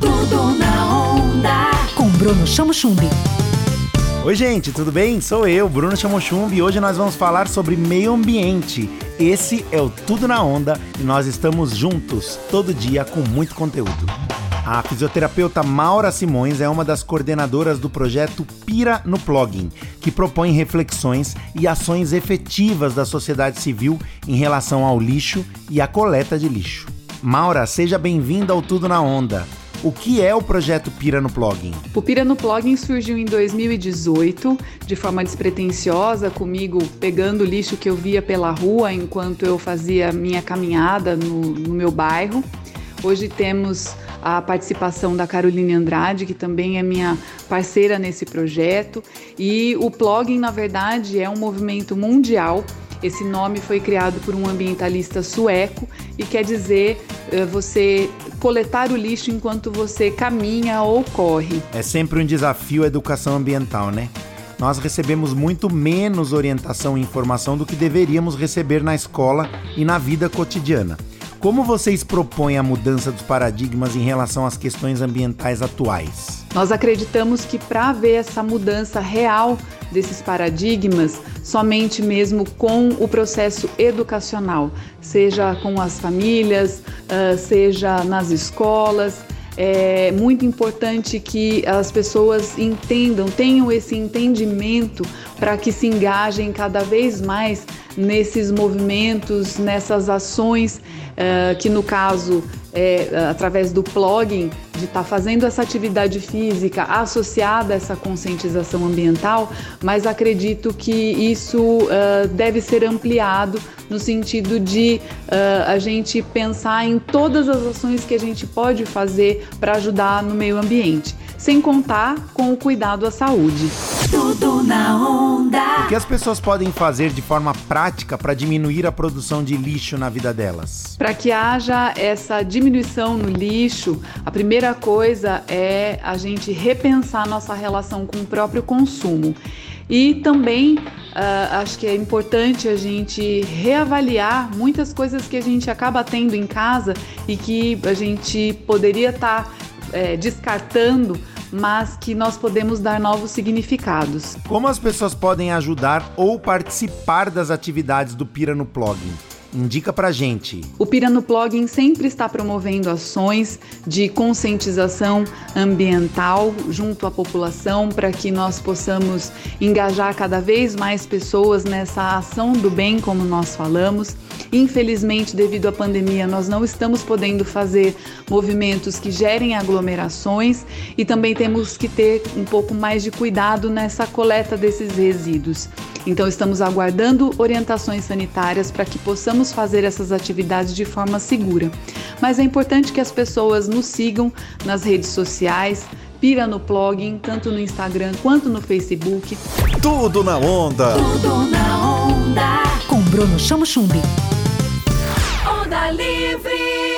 Tudo na onda. Com Bruno Chamo Chumbi. Oi, gente, tudo bem? Sou eu, Bruno Chamochumbi, e hoje nós vamos falar sobre meio ambiente. Esse é o Tudo na Onda e nós estamos juntos todo dia com muito conteúdo. A fisioterapeuta Maura Simões é uma das coordenadoras do projeto Pira no Plugin, que propõe reflexões e ações efetivas da sociedade civil em relação ao lixo e à coleta de lixo. Maura, seja bem-vinda ao Tudo na Onda. O que é o projeto Pira no Plugin? O Pira no Plugin surgiu em 2018, de forma despretensiosa, comigo pegando o lixo que eu via pela rua enquanto eu fazia minha caminhada no, no meu bairro. Hoje temos a participação da Caroline Andrade, que também é minha parceira nesse projeto. E o Plugin, na verdade, é um movimento mundial. Esse nome foi criado por um ambientalista sueco e quer dizer uh, você coletar o lixo enquanto você caminha ou corre. É sempre um desafio a educação ambiental, né? Nós recebemos muito menos orientação e informação do que deveríamos receber na escola e na vida cotidiana. Como vocês propõem a mudança dos paradigmas em relação às questões ambientais atuais? Nós acreditamos que para haver essa mudança real desses paradigmas, somente mesmo com o processo educacional, seja com as famílias, uh, seja nas escolas, é muito importante que as pessoas entendam, tenham esse entendimento para que se engajem cada vez mais nesses movimentos, nessas ações, uh, que no caso é através do plugin de estar tá fazendo essa atividade física associada a essa conscientização ambiental, mas acredito que isso uh, deve ser ampliado no sentido de uh, a gente pensar em todas as ações que a gente pode fazer para ajudar no meio ambiente, sem contar com o cuidado à saúde. Tudo na onda. O que as pessoas podem fazer de forma prática para diminuir a produção de lixo na vida delas? Para que haja essa diminuição no lixo, a primeira coisa é a gente repensar nossa relação com o próprio consumo. E também uh, acho que é importante a gente reavaliar muitas coisas que a gente acaba tendo em casa e que a gente poderia estar tá, é, descartando mas que nós podemos dar novos significados. Como as pessoas podem ajudar ou participar das atividades do Pira no Plugin? Indica pra gente. O Pirano Plugin sempre está promovendo ações de conscientização ambiental junto à população para que nós possamos engajar cada vez mais pessoas nessa ação do bem, como nós falamos. Infelizmente, devido à pandemia, nós não estamos podendo fazer movimentos que gerem aglomerações e também temos que ter um pouco mais de cuidado nessa coleta desses resíduos. Então, estamos aguardando orientações sanitárias para que possamos fazer essas atividades de forma segura. Mas é importante que as pessoas nos sigam nas redes sociais, Pira no Plugin, tanto no Instagram quanto no Facebook. Tudo na onda. Tudo na onda. Com Bruno Chamo Chumbi. Livre.